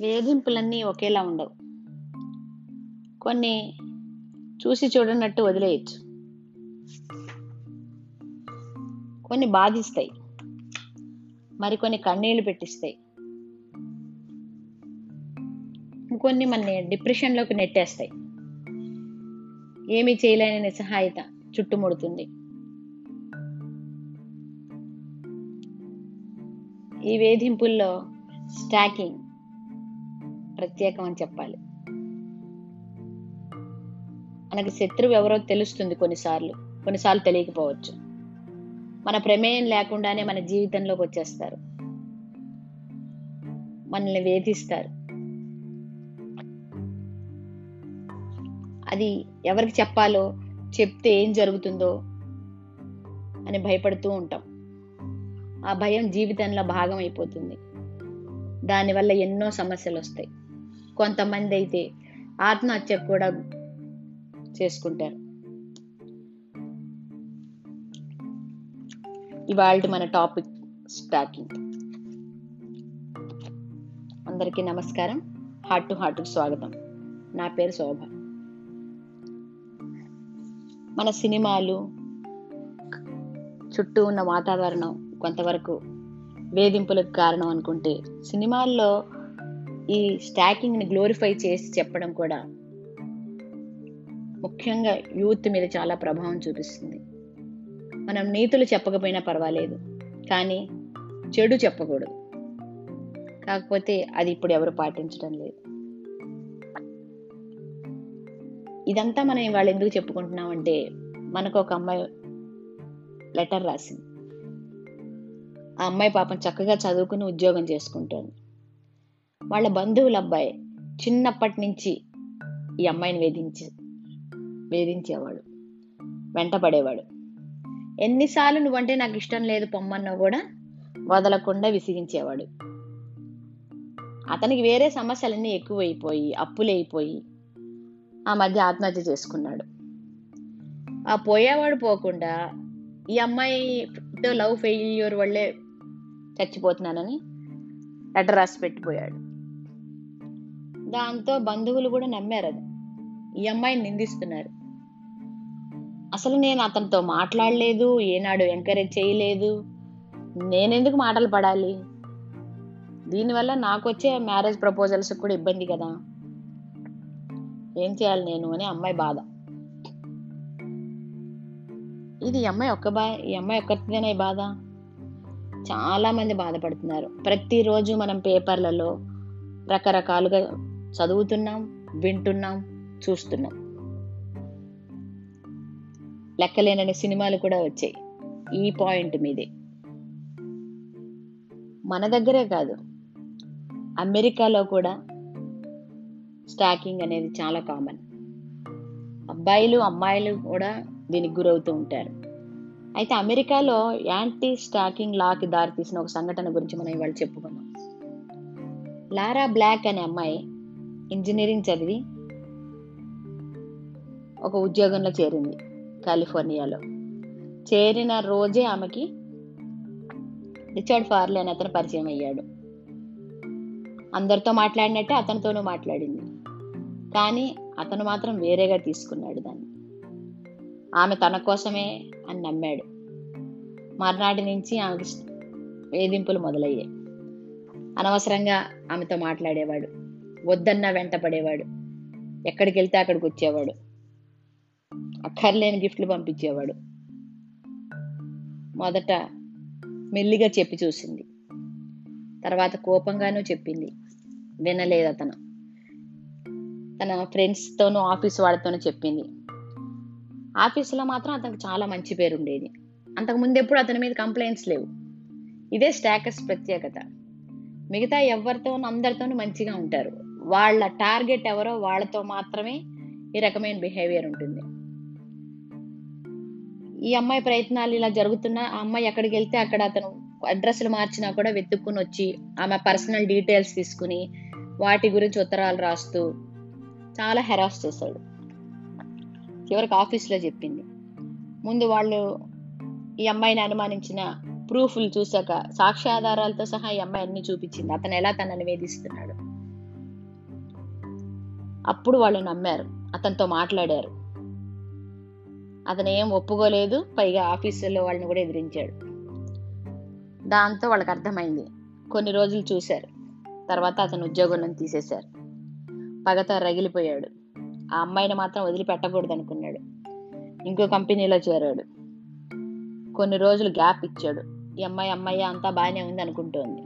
వేధింపులన్నీ ఒకేలా ఉండవు. కొన్ని చూసి చూడనట్టు వదిలేయచ్చు. కొన్ని బాధిస్తాయి. మరికొన్ని కన్నీళ్ళు పెట్టిస్తాయి. ఇంకొన్ని మన డిప్రెషన్లోకి నెట్టేస్తాయి. ఏమీ చేయలేని నిస్సహాయత చుట్టుముడుతుంది. ఈ వేధింపుల్లో స్టాకింగ్ ప్రత్యేకం అని చెప్పాలి. మనకి శత్రువు ఎవరో తెలుస్తుంది కొన్నిసార్లు. కొన్నిసార్లు తెలియకపోవచ్చు. మన ప్రమేయం లేకుండానే మన జీవితంలోకి వచ్చేస్తారు. మనల్ని వేధిస్తారు. అది ఎవరికి చెప్పాలో చెప్తే ఏం జరుగుతుందో అని భయపడుతూ ఉంటాం. ఆ భయం జీవితంలో భాగం అయిపోతుంది. దానివల్ల ఎన్నో సమస్యలు వస్తాయి. కొంతమంది అయితే ఆత్మహత్య కూడా చేసుకుంటారు. ఇవాళ మన టాపిక్ స్టాకింగ్ అందరికీ నమస్కారం. హార్ట్ టు హార్ట్ స్వాగతం. నా పేరు శోభ. మన సినిమాలు చుట్టూ ఉన్న వాతావరణం కొంతవరకు వేధింపులకు కారణం అనుకుంటే సినిమాల్లో ఈ స్టాకింగ్ని గ్లోరిఫై చేసి చెప్పడం కూడా ముఖ్యంగా యూత్ మీద చాలా ప్రభావం చూపిస్తుంది. మనం నీతులు చెప్పకపోయినా పర్వాలేదు కానీ చెడు చెప్పకూడదు. కాకపోతే అది ఇప్పుడు ఎవరు పాటించడం లేదు. ఇదంతా మనం ఇవాళ ఎందుకు చెప్పుకుంటున్నామంటే మనకు ఒక అమ్మాయి లెటర్ రాసింది. ఆ అమ్మాయి పాపం చక్కగా చదువుకుని ఉద్యోగం చేసుకుంటుంది. వాళ్ళ బంధువుల అబ్బాయి చిన్నప్పటి నుంచి ఈ అమ్మాయిని వేధించి వేధించేవాడు వెంటపడేవాడు. ఎన్నిసార్లు నువ్వంటే నాకు ఇష్టం లేదు పొమ్మన్నా కూడా వదలకుండా విసిగించేవాడు. అతనికి వేరే సమస్యలన్నీ ఎక్కువైపోయి అప్పులైపోయి ఆ మధ్య ఆత్మహత్య చేసుకున్నాడు. ఆ పోయేవాడు పోకుండా ఈ అమ్మాయితో లవ్ ఫెయిల్యూర్ వల్లే చచ్చిపోతున్నానని లెటర్ రాసి పెట్టిపోయాడు. దాంతో బంధువులు కూడా నమ్మారు అది. ఈ అమ్మాయిని నిందిస్తున్నారు. అసలు నేను అతనితో మాట్లాడలేదు ఏనాడు ఎంకరేజ్ చేయలేదు. నేనెందుకు మాటలు పడాలి? దీనివల్ల నాకు వచ్చే మ్యారేజ్ ప్రపోజల్స్ కూడా ఇబ్బంది కదా. ఏం చేయాలి నేను అని అమ్మాయి బాధ. ఇది ఈ అమ్మాయి ఒక్క బా ఈ అమ్మాయి ఒక్కరిదేనా బాధ? చాలా మంది బాధపడుతున్నారు. ప్రతిరోజు మనం పేపర్లలో రకరకాలుగా చదువుతున్నాం వింటున్నాం చూస్తున్నాం. లెక్కలేనని సినిమాలు కూడా వచ్చాయి ఈ పాయింట్ మీదే. మన దగ్గరే కాదు అమెరికాలో కూడా స్టాకింగ్ అనేది చాలా కామన్. అబ్బాయిలు అమ్మాయిలు కూడా దీనికి గురవుతూ ఉంటారు. అయితే అమెరికాలో యాంటీ స్టాకింగ్ లాకి దారితీసిన ఒక సంఘటన గురించి మనం ఇవాళ చెప్పుకున్నాం లారా బ్లాక్ అనే అమ్మాయి ఇంజనీరింగ్ చదివి ఒక ఉద్యోగంలో చేరింది కాలిఫోర్నియాలో. చేరిన రోజే ఆమెకి రిచర్డ్ ఫార్లీ అని అతను పరిచయం అయ్యాడు. అందరితో మాట్లాడినట్టే అతనితోనూ మాట్లాడింది. కానీ అతను మాత్రం వేరేగా తీసుకున్నాడు దాన్ని. ఆమె తన కోసమే అని నమ్మాడు. మర్నాటి నుంచి ఆమెకి వేధింపులు మొదలయ్యాయి. అనవసరంగా ఆమెతో మాట్లాడేవాడు. వద్దన్నా వెంటపడేవాడు ఎక్కడికి వెళ్తే అక్కడికి వచ్చేవాడు అక్కర్లేని గిఫ్ట్లు పంపించేవాడు. మొదట మెల్లిగా చెప్పి చూసింది. తర్వాత కోపంగానూ చెప్పింది. వినలేదు అతను. తన ఫ్రెండ్స్తోనూ ఆఫీస్ వాళ్ళతోనూ చెప్పింది. ఆఫీసులో మాత్రం అతనికి చాలా మంచి పేరు ఉండేది అంతకు ముందు ఎప్పుడు అతని మీద కంప్లైంట్స్ లేవు. ఇదే స్టాకస్ ప్రత్యేకత. మిగతా ఎవరితోనూ అందరితోనూ మంచిగా ఉంటారు. వాళ్ళ టార్గెట్ ఎవరో వాళ్ళతో మాత్రమే ఈ రకమైన బిహేవియర్ ఉంటుంది. ఈ అమ్మాయి ప్రయత్నాలు ఇలా జరుగుతున్నా ఆ అమ్మాయి ఎక్కడికి వెళ్తే అక్కడ అతను అడ్రస్లు మార్చినా కూడా వెతుక్కుని వచ్చి ఆమె పర్సనల్ డీటెయిల్స్ తీసుకుని వాటి గురించి ఉత్తరాలు రాస్తూ చాలా హెరాస్ చేశాడు. చివరికి ఆఫీస్లో చెప్పింది. ముందు వాళ్ళు ఈ అమ్మాయిని అనుమానించిన ప్రూఫ్లు చూశాక సాక్ష్యాధారాలతో సహా ఈ అమ్మాయి అన్ని చూపించింది. అతను ఎలా తనని వేధిస్తున్నాడు? అప్పుడు వాళ్ళు నమ్మారు. అతనితో మాట్లాడారు. అతను ఏం ఒప్పుకోలేదు. పైగా ఆఫీసులో వాళ్ళని కూడా ఎదిరించాడు. దాంతో వాళ్ళకి అర్థమైంది. కొన్ని రోజులు చూశారు. తర్వాత అతను ఉద్యోగం తీసేశారు. పగత రగిలిపోయాడు. ఆ అమ్మాయిని మాత్రం వదిలిపెట్టకూడదు అనుకున్నాడు ఇంకో కంపెనీలో చేరాడు. కొన్ని రోజులు గ్యాప్ ఇచ్చాడు. ఈ అమ్మాయి అమ్మాయి అంతా బాగానే ఉంది అనుకుంటోంది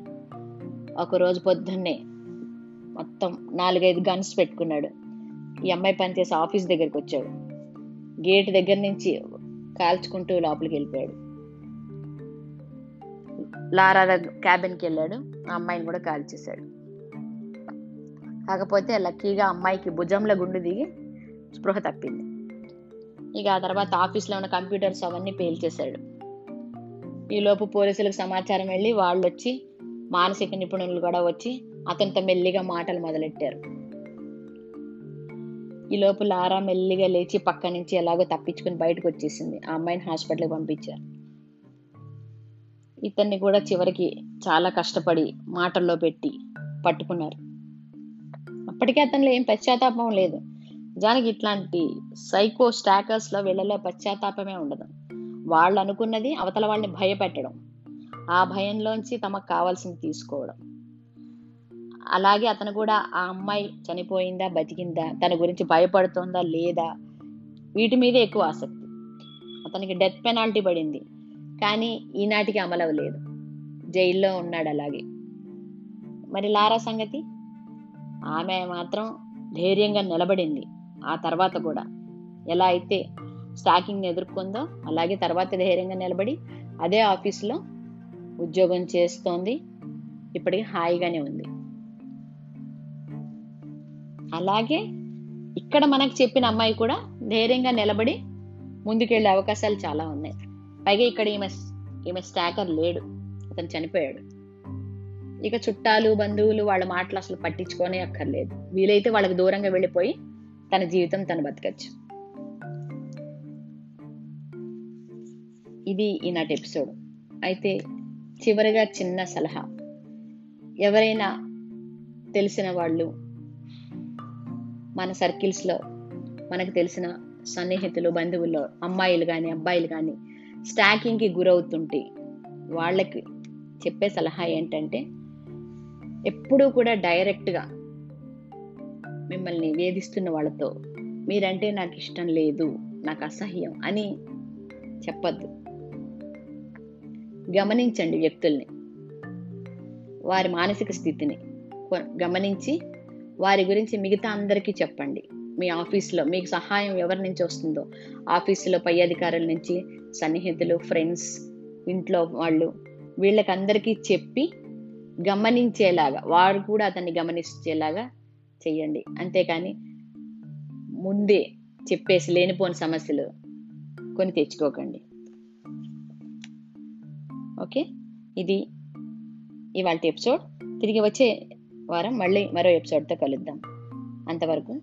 ఒక రోజు పొద్దున్నే మొత్తం నాలుగైదు గన్స్ పెట్టుకున్నాడు. ఈ అమ్మాయి పనిచేసే ఆఫీస్ దగ్గరికి వచ్చాడు. గేట్ దగ్గర నుంచి కాల్చుకుంటూ లోపలికి వెళ్ళిపోయాడు. లారా క్యాబిన్కి వెళ్ళాడు. ఆ అమ్మాయిని కూడా కాల్చేశాడు. కాకపోతే లక్కీగా అమ్మాయికి భుజంలో గుండు దిగి స్పృహ తప్పింది. ఇక ఆ తర్వాత ఆఫీస్లో ఉన్న కంప్యూటర్స్ అవన్నీ పేల్చేశాడు ఈలోపు పోలీసులకు సమాచారం వెళ్ళి వాళ్ళు వచ్చి మానసిక నిపుణులు కూడా వచ్చి అతనితో మెల్లిగా మాటలు మొదలెట్టారు. ఈ లోపు లారా మెల్లిగా లేచి పక్క నుంచి ఎలాగో తప్పించుకుని బయటకు వచ్చేసింది. ఆ అమ్మాయిని హాస్పిటల్కి పంపించారు. ఇతన్ని కూడా చివరికి చాలా కష్టపడి మాటల్లో పెట్టి పట్టుకున్నారు. అప్పటికే అతనిలో ఏం పశ్చాత్తాపం లేదు. నిజానికి ఇట్లాంటి సైకో స్టాకర్స్లో వీళ్ళలో పశ్చాత్తాపమే ఉండదు. వాళ్ళు అనుకున్నది అవతల వాళ్ళని భయపెట్టడం. ఆ భయంలోంచి తమకు కావాల్సింది తీసుకోవడం. అలాగే అతను కూడా ఆ అమ్మాయి చనిపోయిందా? బతికిందా? తన గురించి భయపడుతుందా? లేదా? వీటి మీదే ఎక్కువ ఆసక్తి. అతనికి డెత్ పెనాల్టీ పడింది. కానీ ఈనాటికి అమలవలేదు జైల్లో ఉన్నాడు అలాగే. మరి లారా సంగతి? ఆమె మాత్రం ధైర్యంగా నిలబడింది. ఆ తర్వాత కూడా. ఎలా అయితే స్టాకింగ్ని ఎదుర్కొందో అలాగే తర్వాత ధైర్యంగా నిలబడి అదే ఆఫీస్లో ఉద్యోగం చేస్తోంది. ఇప్పటికి హాయిగానే ఉంది. అలాగే ఇక్కడ మనకు చెప్పిన అమ్మాయి కూడా ధైర్యంగా నిలబడి ముందుకెళ్ళే అవకాశాలు చాలా ఉన్నాయి. పైగా ఇక్కడ ఈమె ఈమె స్టాకర్ లేడు. అతను చనిపోయాడు. ఇక చుట్టాలు బంధువులు వాళ్ళ మాటలు అసలు పట్టించుకోనే అక్కర్లేదు. వీలైతే వాళ్ళకి దూరంగా వెళ్ళిపోయి తన జీవితం తను బతకచ్చు. ఇది ఈనాటి ఎపిసోడ్. అయితే చివరిగా చిన్న సలహా. ఎవరైనా తెలిసిన వాళ్ళు మన సర్కిల్స్లో మనకు తెలిసిన సన్నిహితులు బంధువుల్లో అమ్మాయిలు కానీ అబ్బాయిలు కానీ స్టాకింగ్కి గురవుతుంటే వాళ్ళకి చెప్పే సలహా ఏంటంటే ఎప్పుడూ కూడా డైరెక్ట్గా మిమ్మల్ని వేధిస్తున్న వాళ్ళతో మీరంటే నాకు ఇష్టం లేదు నాకు అసహ్యం అని చెప్పద్దు. గమనించండి వ్యక్తుల్ని వారి మానసిక స్థితిని గమనించి వారి గురించి మిగతా అందరికీ చెప్పండి. మీ ఆఫీస్లో మీకు సహాయం ఎవరి నుంచి వస్తుందో? ఆఫీసులో పై అధికారుల నుంచి సన్నిహితులు ఫ్రెండ్స్ ఇంట్లో వాళ్ళు వీళ్ళకందరికీ చెప్పి గమనించేలాగా వారు కూడా అతన్ని గమనించేలాగా చెయ్యండి. అంతేకాని ముందే చెప్పేసి లేనిపోని సమస్యలు కొని తెచ్చుకోకండి. ఓకే? ఇది ఇవాళ ఎపిసోడ్. తిరిగి వచ్చే వారం మళ్ళీ మరో ఎపిసోడ్తో కలుద్దాం. అంతవరకు